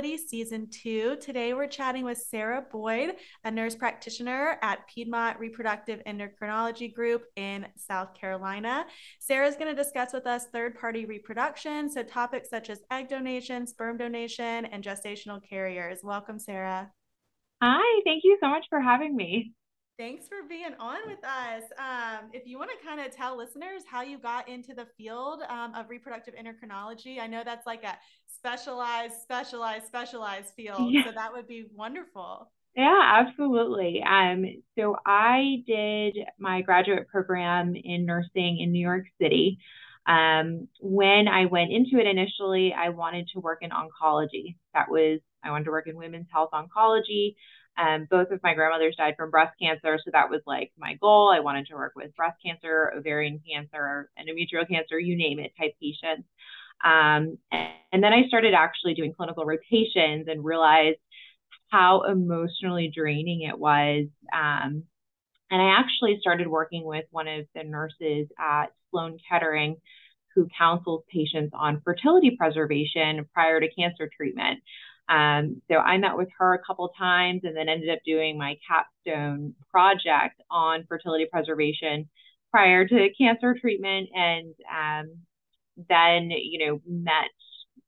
Fertility Season 2. Today we're chatting with Sara Boyd, a nurse practitioner at Piedmont Reproductive Endocrinology Group in South Carolina. Sara's going to discuss with us third party reproduction, so topics such as egg donation, sperm donation, and gestational carriers. Welcome, Sara. Hi, thank you so much for having me. Thanks for being on with us. Um, if you want to kind of tell listeners how you got into the field um, of reproductive endocrinology, I know that's like a specialized, specialized, specialized field. Yeah. So that would be wonderful. Yeah, absolutely. Um, so I did my graduate program in nursing in New York City. Um, when I went into it initially, I wanted to work in oncology. That was, I wanted to work in women's health oncology. Um, both of my grandmothers died from breast cancer, so that was like my goal. I wanted to work with breast cancer, ovarian cancer, endometrial cancer, you name it, type patients. Um, and, and then I started actually doing clinical rotations and realized how emotionally draining it was. Um, and I actually started working with one of the nurses at Sloan Kettering who counsels patients on fertility preservation prior to cancer treatment. Um, so I met with her a couple times and then ended up doing my capstone project on fertility preservation prior to cancer treatment. And um, then, you know, met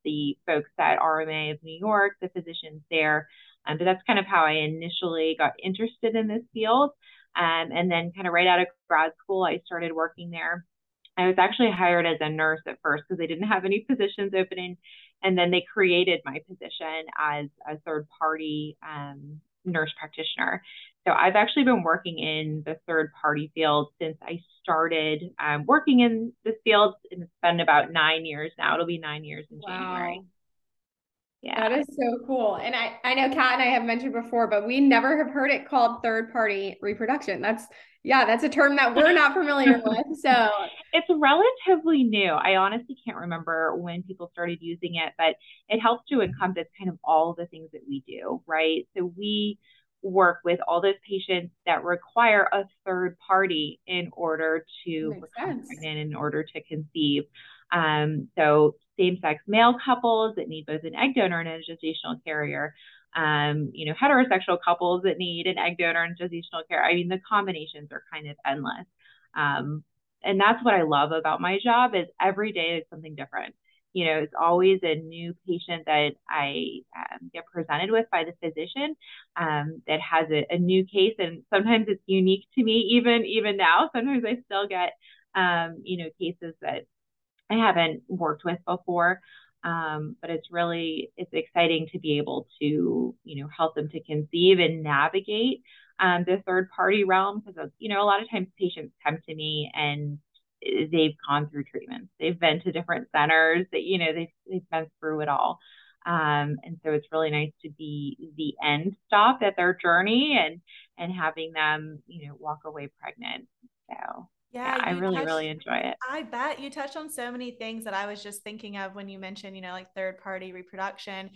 the folks at RMA of New York, the physicians there. Um, but that's kind of how I initially got interested in this field. Um, and then, kind of right out of grad school, I started working there. I was actually hired as a nurse at first because they didn't have any positions opening and then they created my position as a third party um, nurse practitioner. So I've actually been working in the third party field since I started um, working in this field. And it's been about nine years now. It'll be nine years in wow. January. Yeah. That is so cool. And I, I know Kat and I have mentioned before, but we never have heard it called third party reproduction. That's yeah, that's a term that we're not familiar with. So it's relatively new. I honestly can't remember when people started using it, but it helps to encompass kind of all the things that we do, right? So we work with all those patients that require a third party in order to become pregnant, in order to conceive. Um, so same sex male couples that need both an egg donor and a gestational carrier um, you know, heterosexual couples that need an egg donor and gestational care. I mean, the combinations are kind of endless. Um, and that's what I love about my job is every day is something different. You know, it's always a new patient that I um, get presented with by the physician um, that has a, a, new case, and sometimes it's unique to me. Even even now, sometimes I still get um, you know cases that I haven't worked with before. Um, but it's really it's exciting to be able to you know help them to conceive and navigate um, the third party realm because you know a lot of times patients come to me and they've gone through treatments. They've been to different centers. That you know they've, they've been through it all. Um, and so it's really nice to be the end stop at their journey and and having them you know walk away pregnant. So yeah, yeah I really, touched, really enjoy it. I bet you touched on so many things that I was just thinking of when you mentioned, you know, like third party reproduction.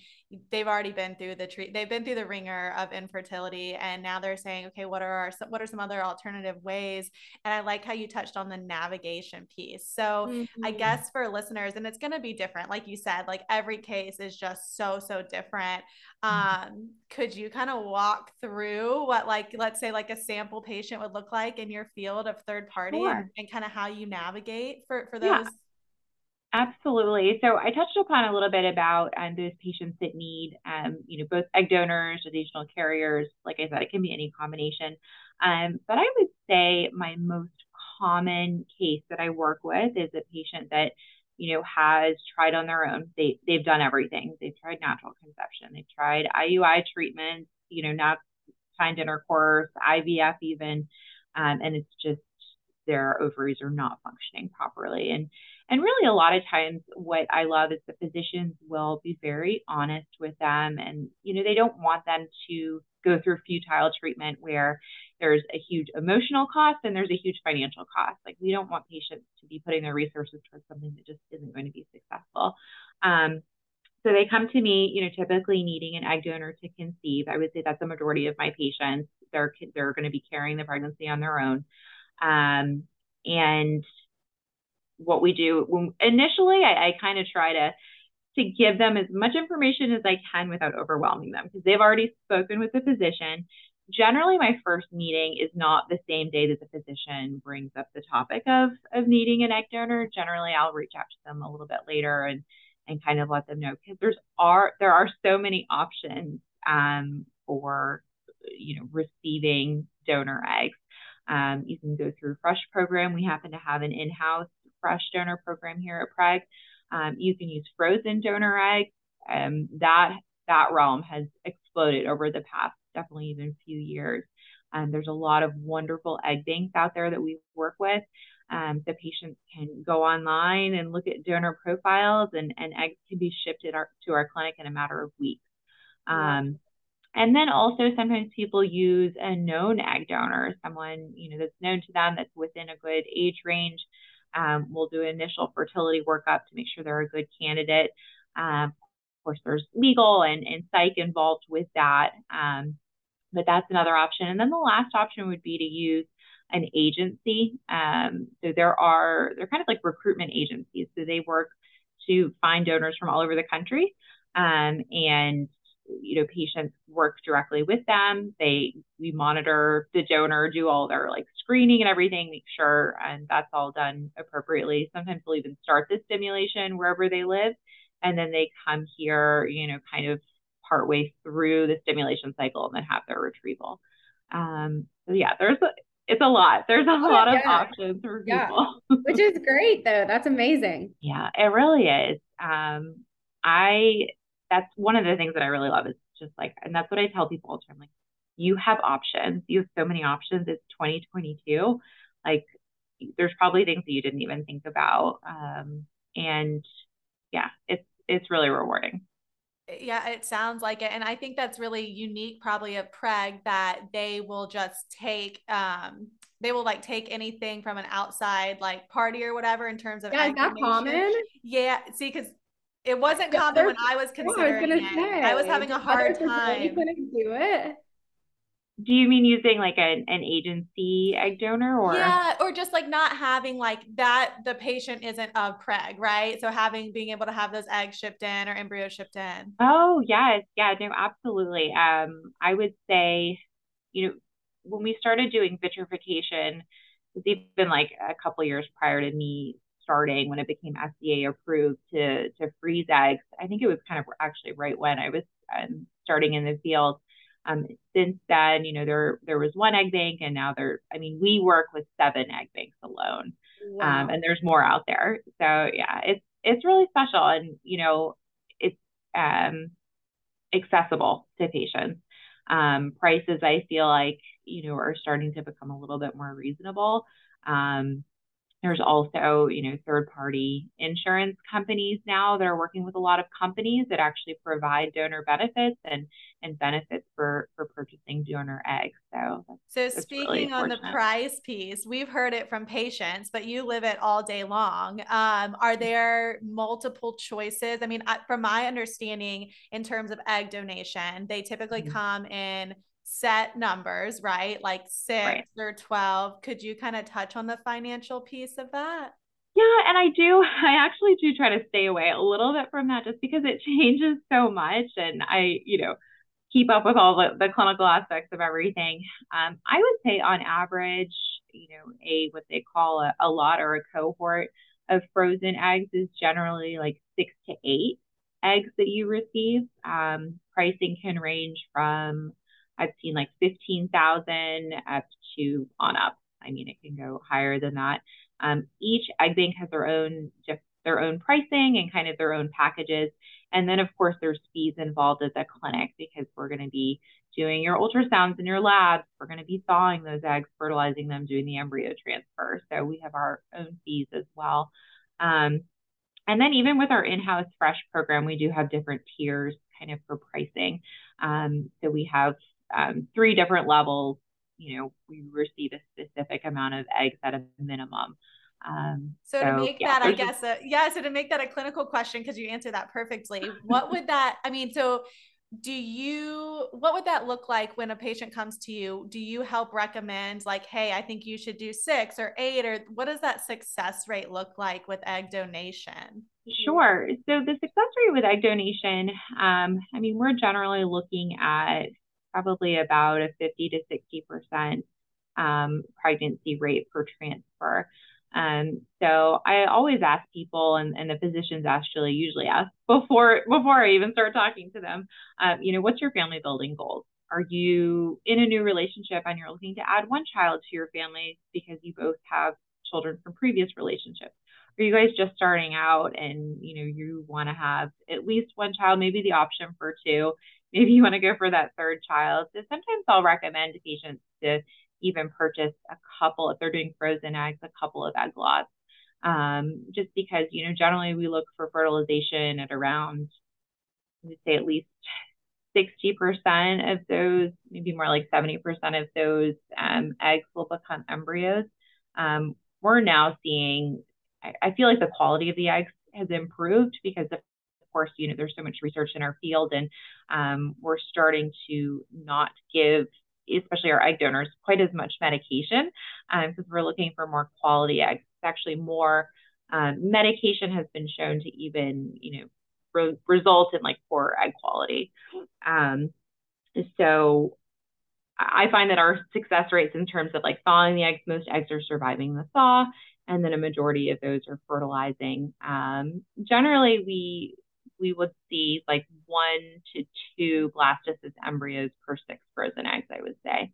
They've already been through the treat, they've been through the ringer of infertility, and now they're saying, okay, what are our, what are some other alternative ways? And I like how you touched on the navigation piece. So mm-hmm. I guess for listeners, and it's going to be different, like you said, like every case is just so so different. Mm-hmm. Um, could you kind of walk through what, like, let's say, like a sample patient would look like in your field of third party? sure. and, and kind of how you navigate for for those yeah. Absolutely. So I touched upon a little bit about um, those patients that need, um, you know, both egg donors, gestational carriers. Like I said, it can be any combination. Um, but I would say my most common case that I work with is a patient that, you know, has tried on their own. They they've done everything. They've tried natural conception. They've tried IUI treatments. You know, not timed intercourse, IVF even, um, and it's just their ovaries are not functioning properly. And and really a lot of times what I love is the physicians will be very honest with them and you know they don't want them to go through futile treatment where there's a huge emotional cost and there's a huge financial cost. Like we don't want patients to be putting their resources towards something that just isn't going to be successful. Um, so they come to me, you know, typically needing an egg donor to conceive. I would say that's the majority of my patients. They're they're going to be carrying the pregnancy on their own. Um, and what we do when, initially, I, I kind of try to to give them as much information as I can without overwhelming them because they've already spoken with the physician. Generally, my first meeting is not the same day that the physician brings up the topic of, of needing an egg donor. Generally, I'll reach out to them a little bit later and, and kind of let them know because there's are there are so many options um, for you know receiving donor eggs. Um, you can go through Fresh program. We happen to have an in-house Fresh donor program here at Preg. Um, you can use frozen donor eggs. Um, that that realm has exploded over the past definitely even few years. Um, there's a lot of wonderful egg banks out there that we work with. Um, the patients can go online and look at donor profiles, and, and eggs can be shipped our, to our clinic in a matter of weeks. Um, and then also sometimes people use a known egg donor, someone you know that's known to them that's within a good age range. Um, we'll do an initial fertility workup to make sure they're a good candidate. Um, of course, there's legal and, and psych involved with that, um, but that's another option. And then the last option would be to use an agency. Um, so there are they're kind of like recruitment agencies. So they work to find donors from all over the country, um, and you know patients work directly with them they we monitor the donor do all their like screening and everything make sure and that's all done appropriately sometimes we'll even start the stimulation wherever they live and then they come here you know kind of partway through the stimulation cycle and then have their retrieval um so yeah there's a, it's a lot there's a oh, lot yeah. of options for yeah. people which is great though that's amazing yeah it really is um i that's one of the things that I really love is just like, and that's what I tell people all the time. Like, you have options. You have so many options. It's 2022. Like, there's probably things that you didn't even think about. Um, and yeah, it's it's really rewarding. Yeah, it sounds like it. And I think that's really unique, probably of Preg, that they will just take um they will like take anything from an outside like party or whatever in terms of yeah, is that common? Yeah, see, because it wasn't common when I was considering I was, it. I was having a hard time. Couldn't do it. Do you mean using like an, an agency egg donor or yeah, or just like not having like that the patient isn't of preg, right? So having being able to have those eggs shipped in or embryos shipped in. Oh yes, yeah, no, absolutely. Um, I would say, you know, when we started doing vitrification, it's even like a couple years prior to me starting when it became FDA approved to to freeze eggs. I think it was kind of actually right when I was um, starting in the field. Um, since then, you know, there there was one egg bank, and now there. I mean, we work with seven egg banks alone, um, wow. um, and there's more out there. So yeah, it's it's really special, and you know, it's um, accessible to patients. Um, prices, I feel like, you know, are starting to become a little bit more reasonable. Um, there's also, you know, third party insurance companies now that are working with a lot of companies that actually provide donor benefits and and benefits for for purchasing donor eggs. So So speaking really on the price piece, we've heard it from patients, but you live it all day long. Um, are there multiple choices? I mean, from my understanding in terms of egg donation, they typically mm-hmm. come in set numbers, right? Like six right. or 12. Could you kind of touch on the financial piece of that? Yeah, and I do. I actually do try to stay away a little bit from that just because it changes so much. And I, you know, keep up with all the, the clinical aspects of everything. Um, I would say on average, you know, a what they call a, a lot or a cohort of frozen eggs is generally like six to eight eggs that you receive. Um, pricing can range from I've seen like 15,000 up to on up. I mean, it can go higher than that. Um, each egg bank has their own just their own pricing and kind of their own packages. And then of course there's fees involved at the clinic because we're going to be doing your ultrasounds in your labs. We're going to be thawing those eggs, fertilizing them, doing the embryo transfer. So we have our own fees as well. Um, and then even with our in-house fresh program, we do have different tiers kind of for pricing. Um, so we have um, three different levels, you know, we receive a specific amount of eggs at a minimum. Um, so, so, to make yeah, that, I guess, a, yeah. So to make that a clinical question, because you answered that perfectly, what would that? I mean, so do you what would that look like when a patient comes to you do you help recommend like hey i think you should do six or eight or what does that success rate look like with egg donation sure so the success rate with egg donation um, i mean we're generally looking at probably about a 50 to 60 percent um, pregnancy rate per transfer um, so I always ask people, and, and the physicians actually usually ask before before I even start talking to them, um, you know, what's your family building goals? Are you in a new relationship and you're looking to add one child to your family because you both have children from previous relationships? Are you guys just starting out and you know you want to have at least one child, maybe the option for two, maybe you want to go for that third child? So sometimes I'll recommend to patients to even purchase a couple, if they're doing frozen eggs, a couple of egg lots. Um, just because, you know, generally we look for fertilization at around, would say at least 60% of those, maybe more like 70% of those um, eggs will become embryos. Um, we're now seeing, I, I, feel like the quality of the eggs has improved because of course, you know, there's so much research in our field and um, we're starting to not give especially our egg donors, quite as much medication because um, we're looking for more quality eggs. It's actually more um, medication has been shown to even, you know, re- result in like poor egg quality. Um, so I find that our success rates in terms of like thawing the eggs, most eggs are surviving the thaw, and then a majority of those are fertilizing. Um, generally, we we would see like one to two blastocyst embryos per six frozen eggs, I would say.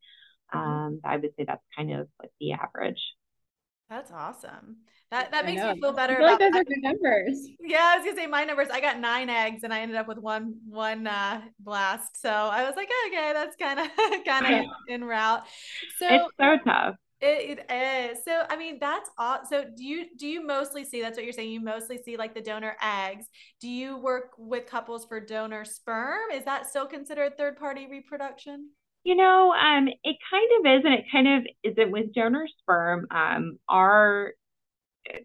Mm-hmm. Um, I would say that's kind of like the average. That's awesome. That that makes me feel better. I feel like those are good numbers. Yeah, I was gonna say my numbers. I got nine eggs and I ended up with one one uh, blast. So I was like, okay, that's kind of kind of in route. So it's so tough. It, it is. So I mean that's all. So do you do you mostly see that's what you're saying? You mostly see like the donor eggs. Do you work with couples for donor sperm? Is that still considered third party reproduction? You know, um, it kind of is, and it kind of isn't with donor sperm. Um, our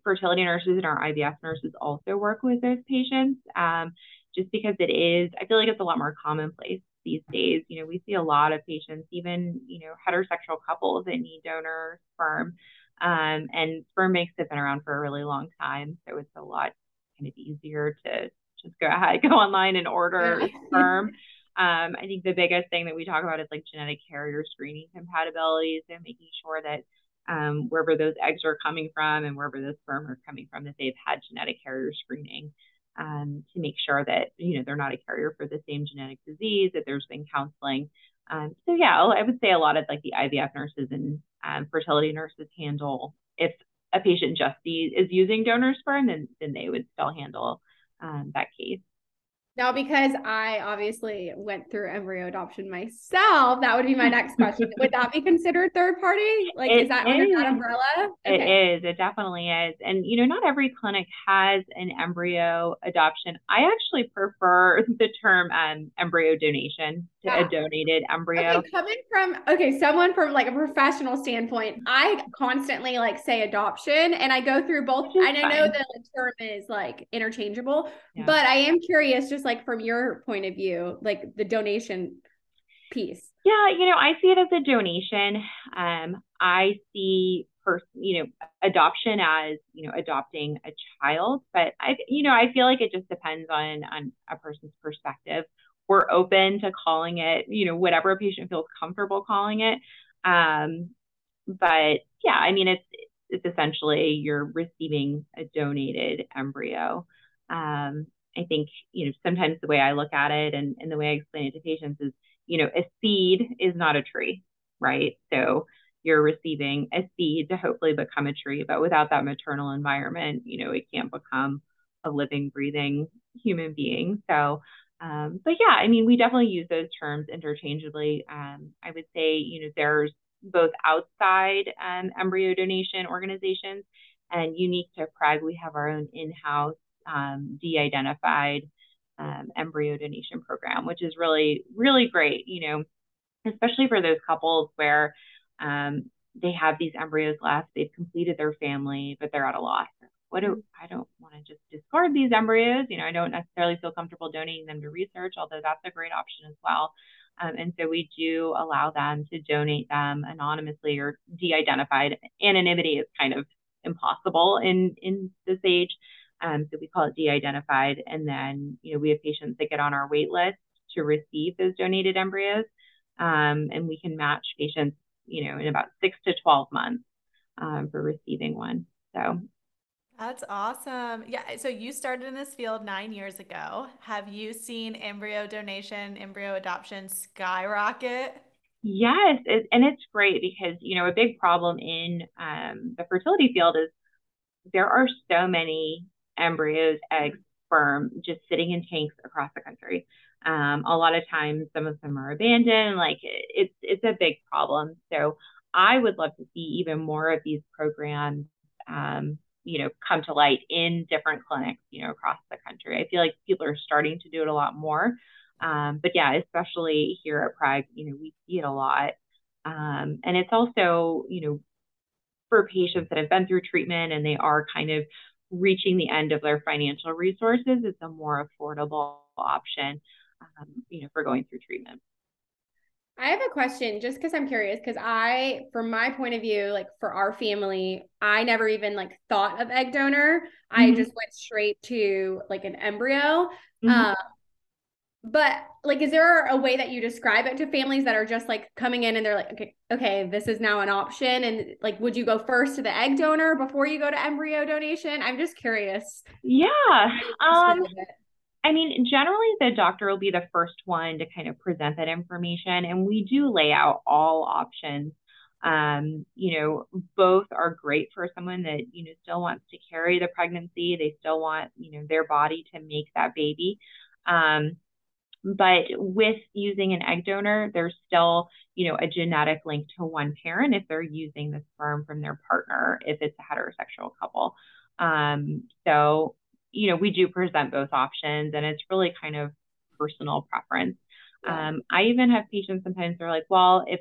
fertility nurses and our IVF nurses also work with those patients. Um, just because it is, I feel like it's a lot more commonplace these days. You know, we see a lot of patients, even, you know, heterosexual couples that need donor sperm. Um, and sperm banks have been around for a really long time. So it's a lot kind of easier to just go ahead, go online and order sperm. Um, I think the biggest thing that we talk about is like genetic carrier screening compatibility. So making sure that um, wherever those eggs are coming from and wherever those sperm are coming from, that they've had genetic carrier screening um, to make sure that you know they're not a carrier for the same genetic disease, that there's been counseling. Um, so yeah, I would say a lot of like the IVF nurses and um, fertility nurses handle if a patient just is using donor sperm, then then they would still handle um, that case. Now, because I obviously went through embryo adoption myself, that would be my next question. would that be considered third party? Like, it is that under that umbrella? Okay. It is. It definitely is. And, you know, not every clinic has an embryo adoption. I actually prefer the term um, embryo donation yeah. a donated embryo. Okay, coming from, okay, someone from like a professional standpoint, I constantly like say adoption and I go through both. And I know the term is like interchangeable, yeah. but I am curious just like from your point of view, like the donation piece? Yeah, you know, I see it as a donation. Um, I see person, you know, adoption as, you know, adopting a child, but I, you know, I feel like it just depends on on a person's perspective. We're open to calling it, you know, whatever a patient feels comfortable calling it. Um, but yeah, I mean, it's it's essentially you're receiving a donated embryo. Um, I think, you know, sometimes the way I look at it and, and the way I explain it to patients is, you know, a seed is not a tree, right? So you're receiving a seed to hopefully become a tree, but without that maternal environment, you know, it can't become a living, breathing human being. So, um, but yeah, I mean, we definitely use those terms interchangeably. Um, I would say, you know, there's both outside um, embryo donation organizations and unique to Preg, we have our own in-house um, de-identified um, embryo donation program, which is really, really great, you know, especially for those couples where um, they have these embryos left, they've completed their family, but they're at a loss. What do I don't want to just discard these embryos. You know, I don't necessarily feel comfortable donating them to research, although that's a great option as well. Um, and so we do allow them to donate them anonymously or de-identified. Anonymity is kind of impossible in in this age. Um, so we call it de-identified. And then, you know, we have patients that get on our wait list to receive those donated embryos. Um, and we can match patients, you know, in about six to 12 months um, for receiving one. So that's awesome. Yeah. So you started in this field nine years ago. Have you seen embryo donation, embryo adoption skyrocket? Yes. It, and it's great because, you know, a big problem in um, the fertility field is there are so many embryos, eggs, sperm just sitting in tanks across the country. Um, a lot of times, some of them are abandoned. Like it's it's a big problem. So I would love to see even more of these programs um, you know, come to light in different clinics, you know, across the country. I feel like people are starting to do it a lot more. Um, but yeah, especially here at Preg, you know, we see it a lot. Um, and it's also, you know, for patients that have been through treatment and they are kind of reaching the end of their financial resources, it's a more affordable option, um, you know, for going through treatment. I have a question just because I'm curious. Because I, from my point of view, like for our family, I never even like thought of egg donor. Mm-hmm. I just went straight to like an embryo. Mm-hmm. Um, but like, is there a way that you describe it to families that are just like coming in and they're like, okay, okay, this is now an option, and like, would you go first to the egg donor before you go to embryo donation? I'm just curious. Yeah. Um. I mean, generally, the doctor will be the first one to kind of present that information, and we do lay out all options. Um, you know, both are great for someone that you know still wants to carry the pregnancy. They still want you know their body to make that baby. Um, but with using an egg donor, there's still you know a genetic link to one parent if they're using the sperm from their partner if it's a heterosexual couple. Um, so you know, we do present both options and it's really kind of personal preference. Yeah. Um, I even have patients sometimes they're like, well, if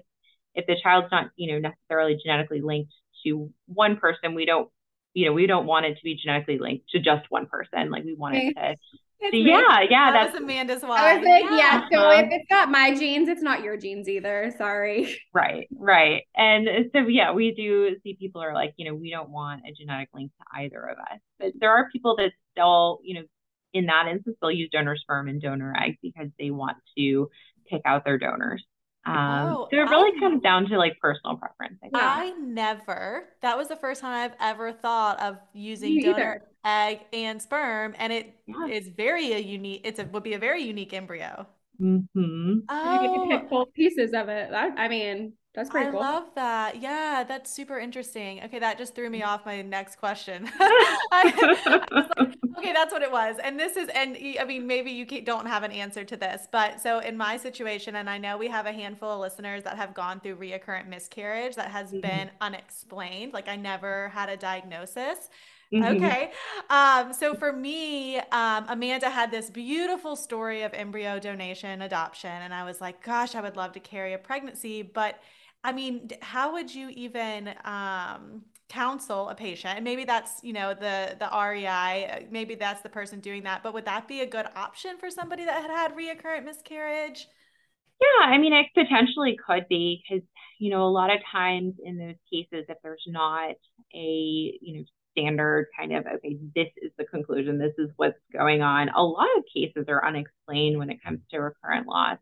if the child's not, you know, necessarily genetically linked to one person, we don't, you know, we don't want it to be genetically linked to just one person. Like we want it to yeah, yeah, that that's Amanda's why. I was like, yeah. yeah so if it's not my genes, it's not your genes either. Sorry. Right, right. And so yeah, we do see people are like, you know, we don't want a genetic link to either of us. But there are people that still, you know, in that instance, they'll use donor sperm and donor egg because they want to pick out their donors. Um, oh, so it really I, comes down to like personal preference. I, guess. I, never. That was the first time I've ever thought of using donor egg and sperm, and it yeah. is very a unique. It's a would be a very unique embryo. Mm-hmm. Oh, you can pick both pieces of it. That, I mean, that's pretty I cool. I love that. Yeah, that's super interesting. Okay, that just threw me off my next question. I, I like, okay, that's what it was. And this is, and I mean, maybe you don't have an answer to this, but so in my situation, and I know we have a handful of listeners that have gone through reoccurrent miscarriage that has mm-hmm. been unexplained. Like I never had a diagnosis. Mm-hmm. Okay. Um, so for me, um, Amanda had this beautiful story of embryo donation adoption. And I was like, gosh, I would love to carry a pregnancy, but I mean, how would you even um, counsel a patient? And maybe that's you know the the REI, uh, maybe that's the person doing that. But would that be a good option for somebody that had had reoccurrent miscarriage? Yeah, I mean, it potentially could be because you know a lot of times in those cases, if there's not a you know standard kind of okay, this is the conclusion, this is what's going on. A lot of cases are unexplained when it comes to recurrent loss.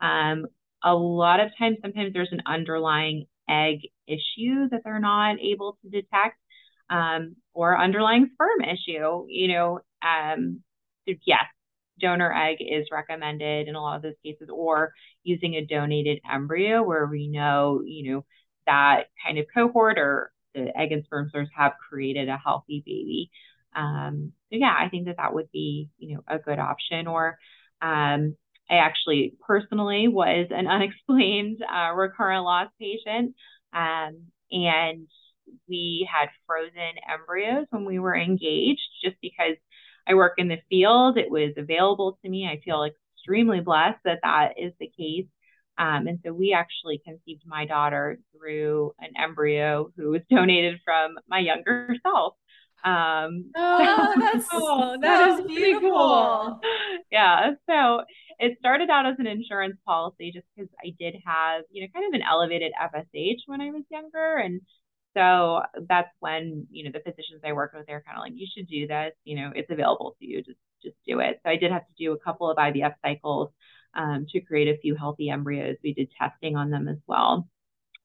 Um, a lot of times, sometimes there's an underlying egg issue that they're not able to detect, um, or underlying sperm issue. You know, um, so yes, donor egg is recommended in a lot of those cases, or using a donated embryo where we know, you know, that kind of cohort or the egg and sperm source have created a healthy baby. Um, so yeah, I think that that would be, you know, a good option. Or um, I actually personally was an unexplained uh, recurrent loss patient. Um, and we had frozen embryos when we were engaged just because I work in the field. It was available to me. I feel extremely blessed that that is the case. Um, and so we actually conceived my daughter through an embryo who was donated from my younger self. Um, oh, that's cool. That is beautiful. Cool. Yeah. So it started out as an insurance policy just because I did have, you know, kind of an elevated FSH when I was younger. And so that's when, you know, the physicians I worked with, they're kind of like, you should do this, you know, it's available to you, just just do it. So I did have to do a couple of IVF cycles um, to create a few healthy embryos. We did testing on them as well.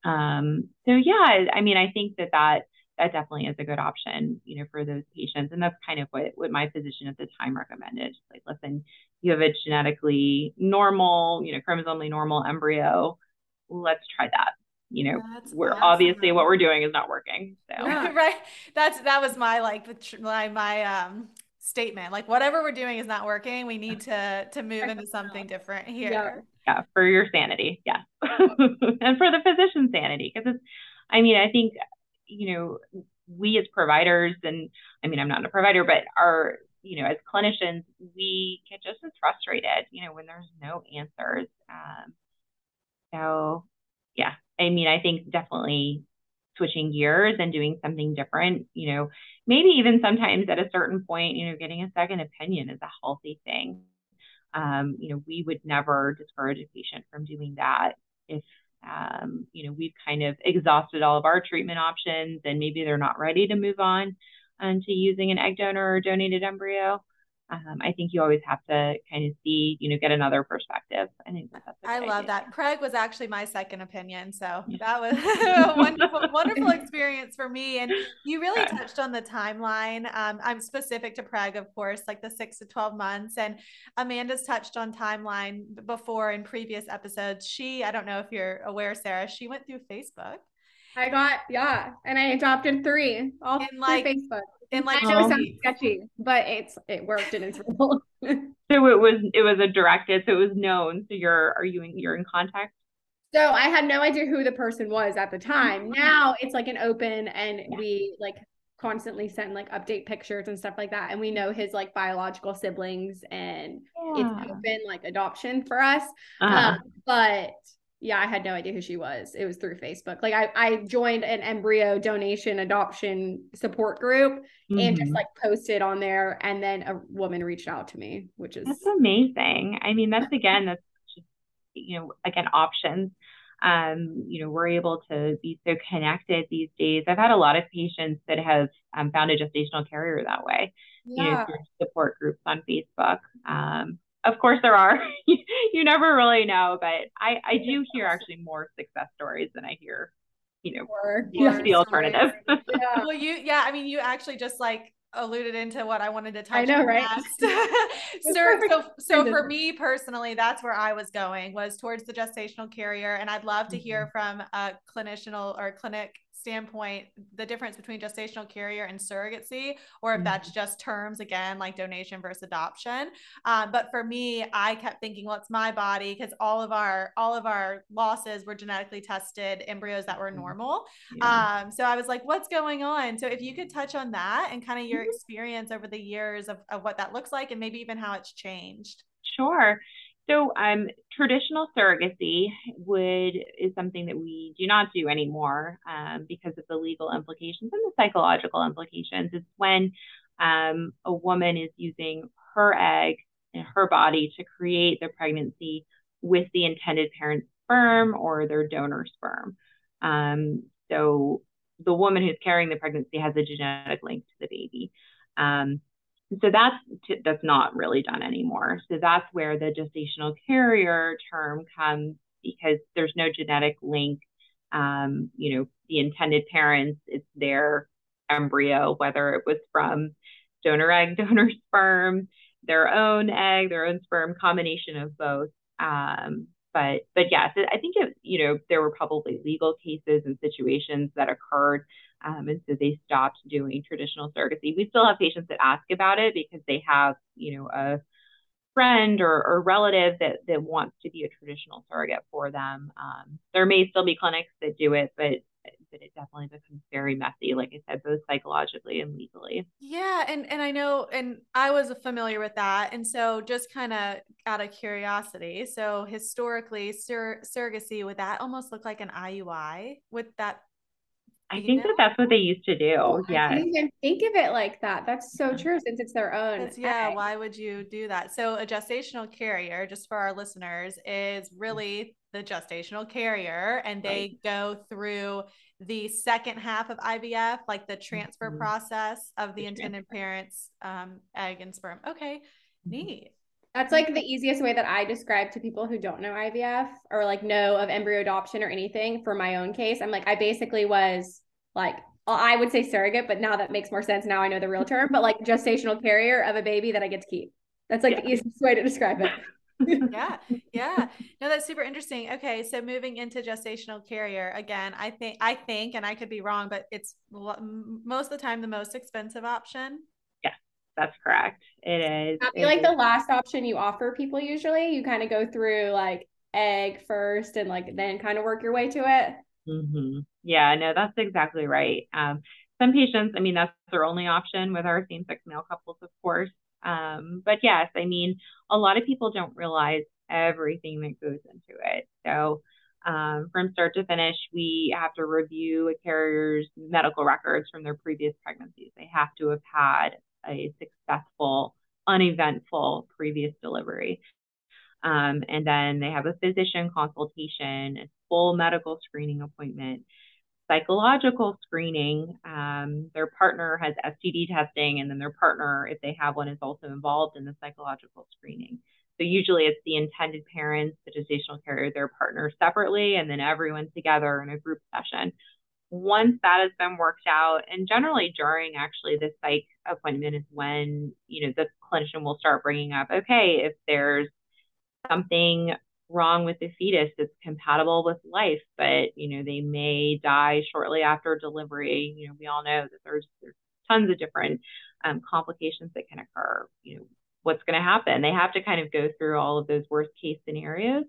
Um, so yeah, I mean, I think that that that definitely is a good option, you know, for those patients. And that's kind of what, what my physician at the time recommended. Like, listen, you have a genetically normal, you know, chromosomally normal embryo. Let's try that. You know, that's we're awesome. obviously what we're doing is not working. So yeah, right. That's that was my like my my um statement. Like whatever we're doing is not working. We need to to move into something different here. Yeah, yeah for your sanity. Yeah. and for the physician's sanity. Because it's I mean, I think you know, we as providers, and I mean, I'm not a provider, but our, you know, as clinicians, we get just as frustrated, you know, when there's no answers. Um, so, yeah, I mean, I think definitely switching gears and doing something different, you know, maybe even sometimes at a certain point, you know, getting a second opinion is a healthy thing. Um, you know, we would never discourage a patient from doing that if um, you know, we've kind of exhausted all of our treatment options and maybe they're not ready to move on um, to using an egg donor or donated embryo um, I think you always have to kind of see, you know, get another perspective. I think that's I love idea. that. Preg was actually my second opinion. So that was a wonderful, wonderful experience for me. And you really touched on the timeline. Um, I'm specific to Preg, of course, like the six to 12 months. And Amanda's touched on timeline before in previous episodes. She, I don't know if you're aware, Sara, she went through Facebook. I got, yeah. And I adopted three all and like, Facebook and like I know it sounds sketchy, but it's it worked and it's real. so it was it was a directed, so it was known. So you're are you in, you're in contact? So I had no idea who the person was at the time. Now it's like an open, and yeah. we like constantly send like update pictures and stuff like that, and we know his like biological siblings, and yeah. it's open like adoption for us. Uh-huh. Um, but yeah, I had no idea who she was. It was through Facebook. Like I, I joined an embryo donation adoption support group mm-hmm. and just mm-hmm. like posted on there. And then a woman reached out to me, which is that's amazing. I mean, that's again, that's just, you know, again, options. Um, you know, we're able to be so connected these days. I've had a lot of patients that have um, found a gestational carrier that way, yeah. you know, through support groups on Facebook. Um, of course there are you never really know but i i do hear actually more success stories than i hear you know more, yeah, the alternative yeah. well you yeah i mean you actually just like alluded into what I wanted to touch I know, right? so, so, so for me personally, that's where I was going was towards the gestational carrier. And I'd love to hear mm-hmm. from a clinicianal or clinic standpoint the difference between gestational carrier and surrogacy or if mm-hmm. that's just terms again like donation versus adoption um, but for me i kept thinking well it's my body because all of our all of our losses were genetically tested embryos that were mm-hmm. normal yeah. um, so i was like what's going on so if you could touch on that and kind of your mm-hmm. experience over the years of, of what that looks like and maybe even how it's changed sure so um, traditional surrogacy would is something that we do not do anymore um, because of the legal implications and the psychological implications. It's when um, a woman is using her egg and her body to create the pregnancy with the intended parent's sperm or their donor sperm. Um, so the woman who's carrying the pregnancy has a genetic link to the baby. So that's that's not really done anymore. So that's where the gestational carrier term comes because there's no genetic link. Um, you know, the intended parents, it's their embryo, whether it was from donor egg, donor sperm, their own egg, their own sperm, combination of both. Um, but but yes, I think it, you know there were probably legal cases and situations that occurred um, and so they stopped doing traditional surrogacy. We still have patients that ask about it because they have, you know, a friend or, or relative that, that wants to be a traditional surrogate for them. Um, there may still be clinics that do it, but but it definitely becomes very messy, like I said, both psychologically and legally. Yeah, and and I know, and I was familiar with that, and so just kind of out of curiosity, so historically, sur- surrogacy would that almost look like an IUI? with that I think know? that that's what they used to do. Yeah. I didn't even think of it like that. That's so true since it's their own. It's, yeah. Why would you do that? So a gestational carrier, just for our listeners, is mm. really the gestational carrier and they right. go through the second half of IVF, like the transfer mm-hmm. process of the, intended parent's um, egg and sperm. Okay. Mm-hmm. Neat. That's like the easiest way that I describe to people who don't know IVF or like know of embryo adoption or anything for my own case. I'm like, I basically was like, I would say surrogate, but now that makes more sense. Now I know the real term, but like gestational carrier of a baby that I get to keep. That's like yeah. the easiest way to describe it. Yeah yeah no that's super interesting okay so moving into gestational carrier again i think i think and i could be wrong but it's most of the time the most expensive option Yeah, that's correct. It is. I feel like is. the last option you offer people usually. You kind of go through like egg first and like then kind of work your way to it. Mm-hmm. Yeah, no, that's exactly right. Um, some patients, I mean, that's their only option with our same sex male couples, of course. Um, but yes, I mean, a lot of people don't realize everything that goes into it. So, um, from start to finish, we have to review a carrier's medical records from their previous pregnancies. They have to have had a successful, uneventful previous delivery. Um, and then they have a physician consultation, a full medical screening appointment, psychological screening. Um, their partner has STD testing, and then their partner, if they have one, is also involved in the psychological screening. So usually it's the intended parents, the gestational carrier, their partner separately, and then everyone together in a group session once that has been worked out, and generally during actually the psych appointment is when, you know, the clinician will start bringing up, okay, if there's something wrong with the fetus that's compatible with life, but, you know, they may die shortly after delivery. You know, we all know that there's, there's tons of different um, complications that can occur. You know, what's going to happen? They have to kind of go through all of those worst case scenarios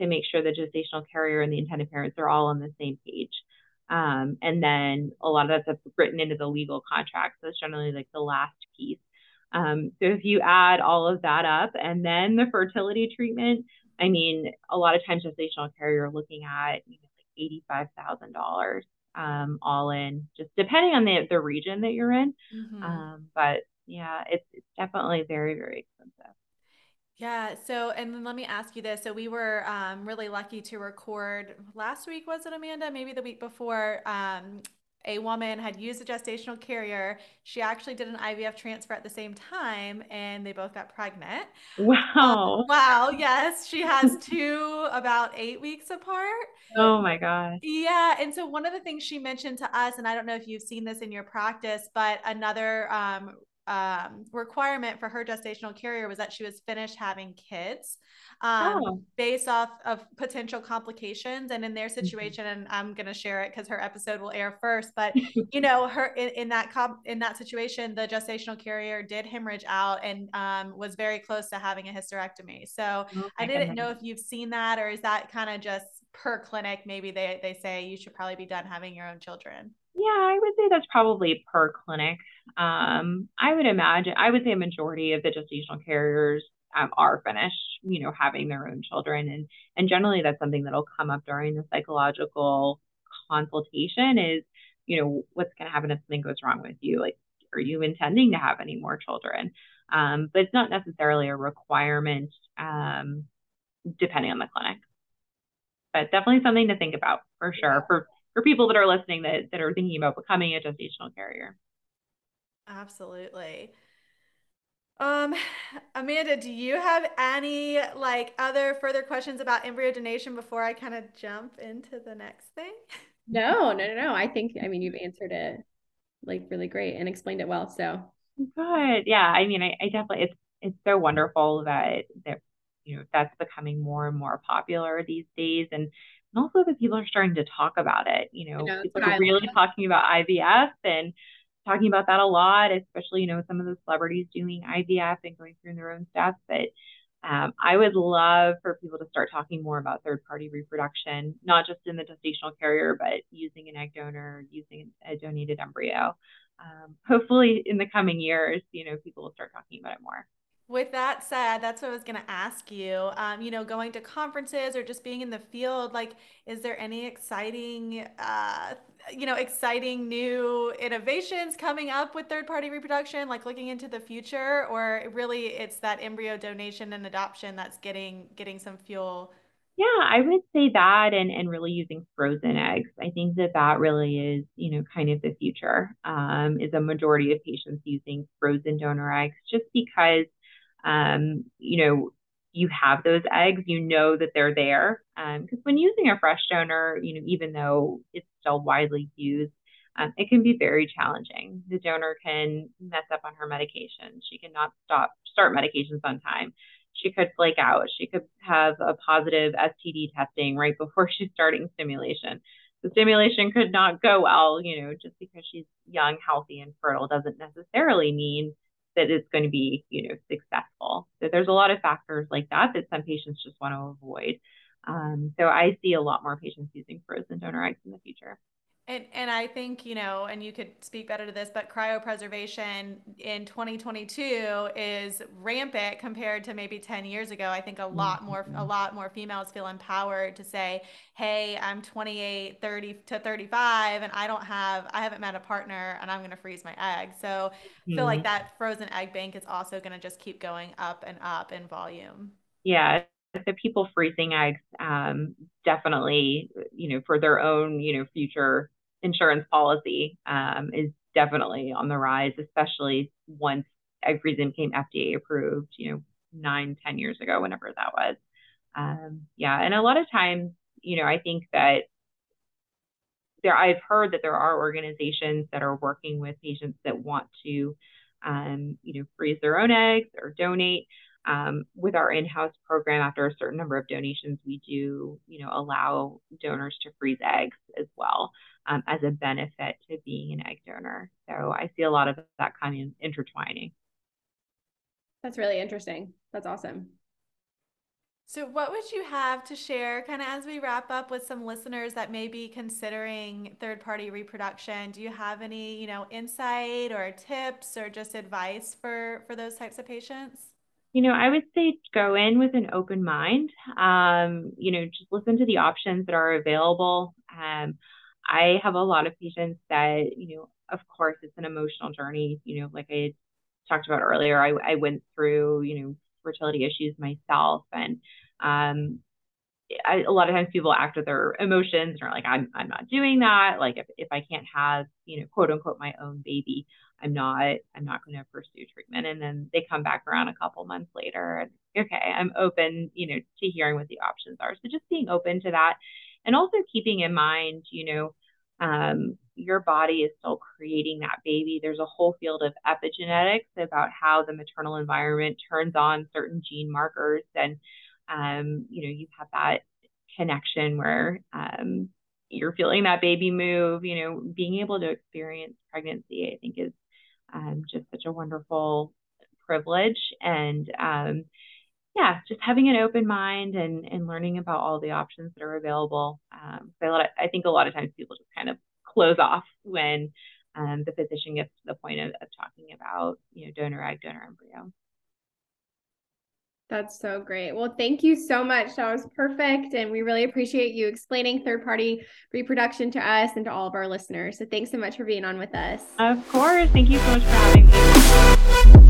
to make sure the gestational carrier and the intended parents are all on the same page. Um, and then a lot of that's written into the legal contract. So it's generally like the last piece. Um, so if you add all of that up and then the fertility treatment, I mean, a lot of times gestational care, you're looking at you know, like $85,000 um, all in, just depending on the, the region that you're in. Mm-hmm. Um, but yeah, it's, it's definitely very, very expensive. Yeah. So, and then let me ask you this. So, we were um, really lucky to record last week, was it Amanda? Maybe the week before. Um, a woman had used a gestational carrier. She actually did an IVF transfer at the same time and they both got pregnant. Wow. Um, wow. Yes. She has two about eight weeks apart. Oh my God. Yeah. And so, one of the things she mentioned to us, and I don't know if you've seen this in your practice, but another um, um, requirement for her gestational carrier was that she was finished having kids um, oh. based off of potential complications and in their mm-hmm. situation and i'm going to share it because her episode will air first but you know her in, in that comp in that situation the gestational carrier did hemorrhage out and um, was very close to having a hysterectomy so oh, i didn't know if you've seen that or is that kind of just per clinic maybe they, they say you should probably be done having your own children yeah, I would say that's probably per clinic. Um, I would imagine, I would say a majority of the gestational carriers um, are finished, you know, having their own children. And, and generally that's something that'll come up during the psychological consultation is, you know, what's going to happen if something goes wrong with you? Like, are you intending to have any more children? Um, but it's not necessarily a requirement um, depending on the clinic. But definitely something to think about for sure for for people that are listening that, that are thinking about becoming a gestational carrier. Absolutely. Um, Amanda, do you have any like other further questions about embryo donation before I kind of jump into the next thing? No, no, no, no. I think I mean you've answered it like really great and explained it well. So good. Yeah. I mean, I, I definitely it's it's so wonderful that that you know that's becoming more and more popular these days. And and also that people are starting to talk about it. You know, know people are really talking about IVF and talking about that a lot, especially, you know, some of the celebrities doing IVF and going through their own steps. But um, I would love for people to start talking more about third party reproduction, not just in the gestational carrier, but using an egg donor, using a donated embryo. Um, hopefully, in the coming years, you know, people will start talking about it more. With that said, that's what I was going to ask you. Um, you know, going to conferences or just being in the field, like, is there any exciting, uh, you know, exciting new innovations coming up with third party reproduction, like looking into the future, or really it's that embryo donation and adoption that's getting getting some fuel? Yeah, I would say that and, and really using frozen eggs. I think that that really is, you know, kind of the future, um, is a majority of patients using frozen donor eggs just because um, you know, you have those eggs, you know that they're there. Because um, when using a fresh donor, you know, even though it's still widely used, um, it can be very challenging. The donor can mess up on her medication. She cannot stop start medications on time. She could flake out. She could have a positive STD testing right before she's starting stimulation. The stimulation could not go well, you know, just because she's young, healthy, and fertile doesn't necessarily mean that it's going to be, you know, successful. So there's a lot of factors like that that some patients just want to avoid. Um, so I see a lot more patients using frozen donor eggs in the future. And, and I think, you know, and you could speak better to this, but cryopreservation in 2022 is rampant compared to maybe 10 years ago. I think a lot mm-hmm. more, a lot more females feel empowered to say, Hey, I'm 28, 30 to 35, and I don't have, I haven't met a partner and I'm going to freeze my egg. So mm-hmm. I feel like mm-hmm. that frozen egg bank is also going to just keep going up and up in volume. Yeah, the people freezing eggs um, definitely, you know, for their own, you know, future insurance policy um, is definitely on the rise, especially once egg freezing became FDA approved, you know, nine, ten years ago, whenever that was. Um, yeah, and a lot of times, you know, I think that there, I've heard that there are organizations that are working with patients that want to, um, you know, freeze their own eggs or donate. Um, with our in-house program, after a certain number of donations, we do, you know, allow donors to freeze eggs as well um, as a benefit to being an egg donor. So I see a lot of that kind of intertwining. That's really interesting. That's awesome. So, what would you have to share, kind of as we wrap up, with some listeners that may be considering third-party reproduction? Do you have any, you know, insight or tips or just advice for for those types of patients? You know, I would say go in with an open mind. Um, you know, just listen to the options that are available. Um, I have a lot of patients that, you know, of course, it's an emotional journey. You know, like I talked about earlier, I, I went through, you know, fertility issues myself, and um, I, a lot of times people act with their emotions and are like, I'm, I'm not doing that. Like if, if I can't have, you know, quote unquote, my own baby, I'm not, I'm not going to pursue treatment. And then they come back around a couple months later and okay, I'm open, you know, to hearing what the options are. So just being open to that and also keeping in mind, you know, um, your body is still creating that baby. There's a whole field of epigenetics about how the maternal environment turns on certain gene markers and um, you know, you have that connection where um, you're feeling that baby move, you know, being able to experience pregnancy, I think is um, just such a wonderful privilege. And um, yeah, just having an open mind and, and learning about all the options that are available. Um, so of, I think a lot of times people just kind of close off when um, the physician gets to the point of, of talking about, you know, donor egg, donor embryo. That's so great. Well, thank you so much. That was perfect. And we really appreciate you explaining third party reproduction to us and to all of our listeners. So thanks so much for being on with us. Of course. Thank you so much for having me.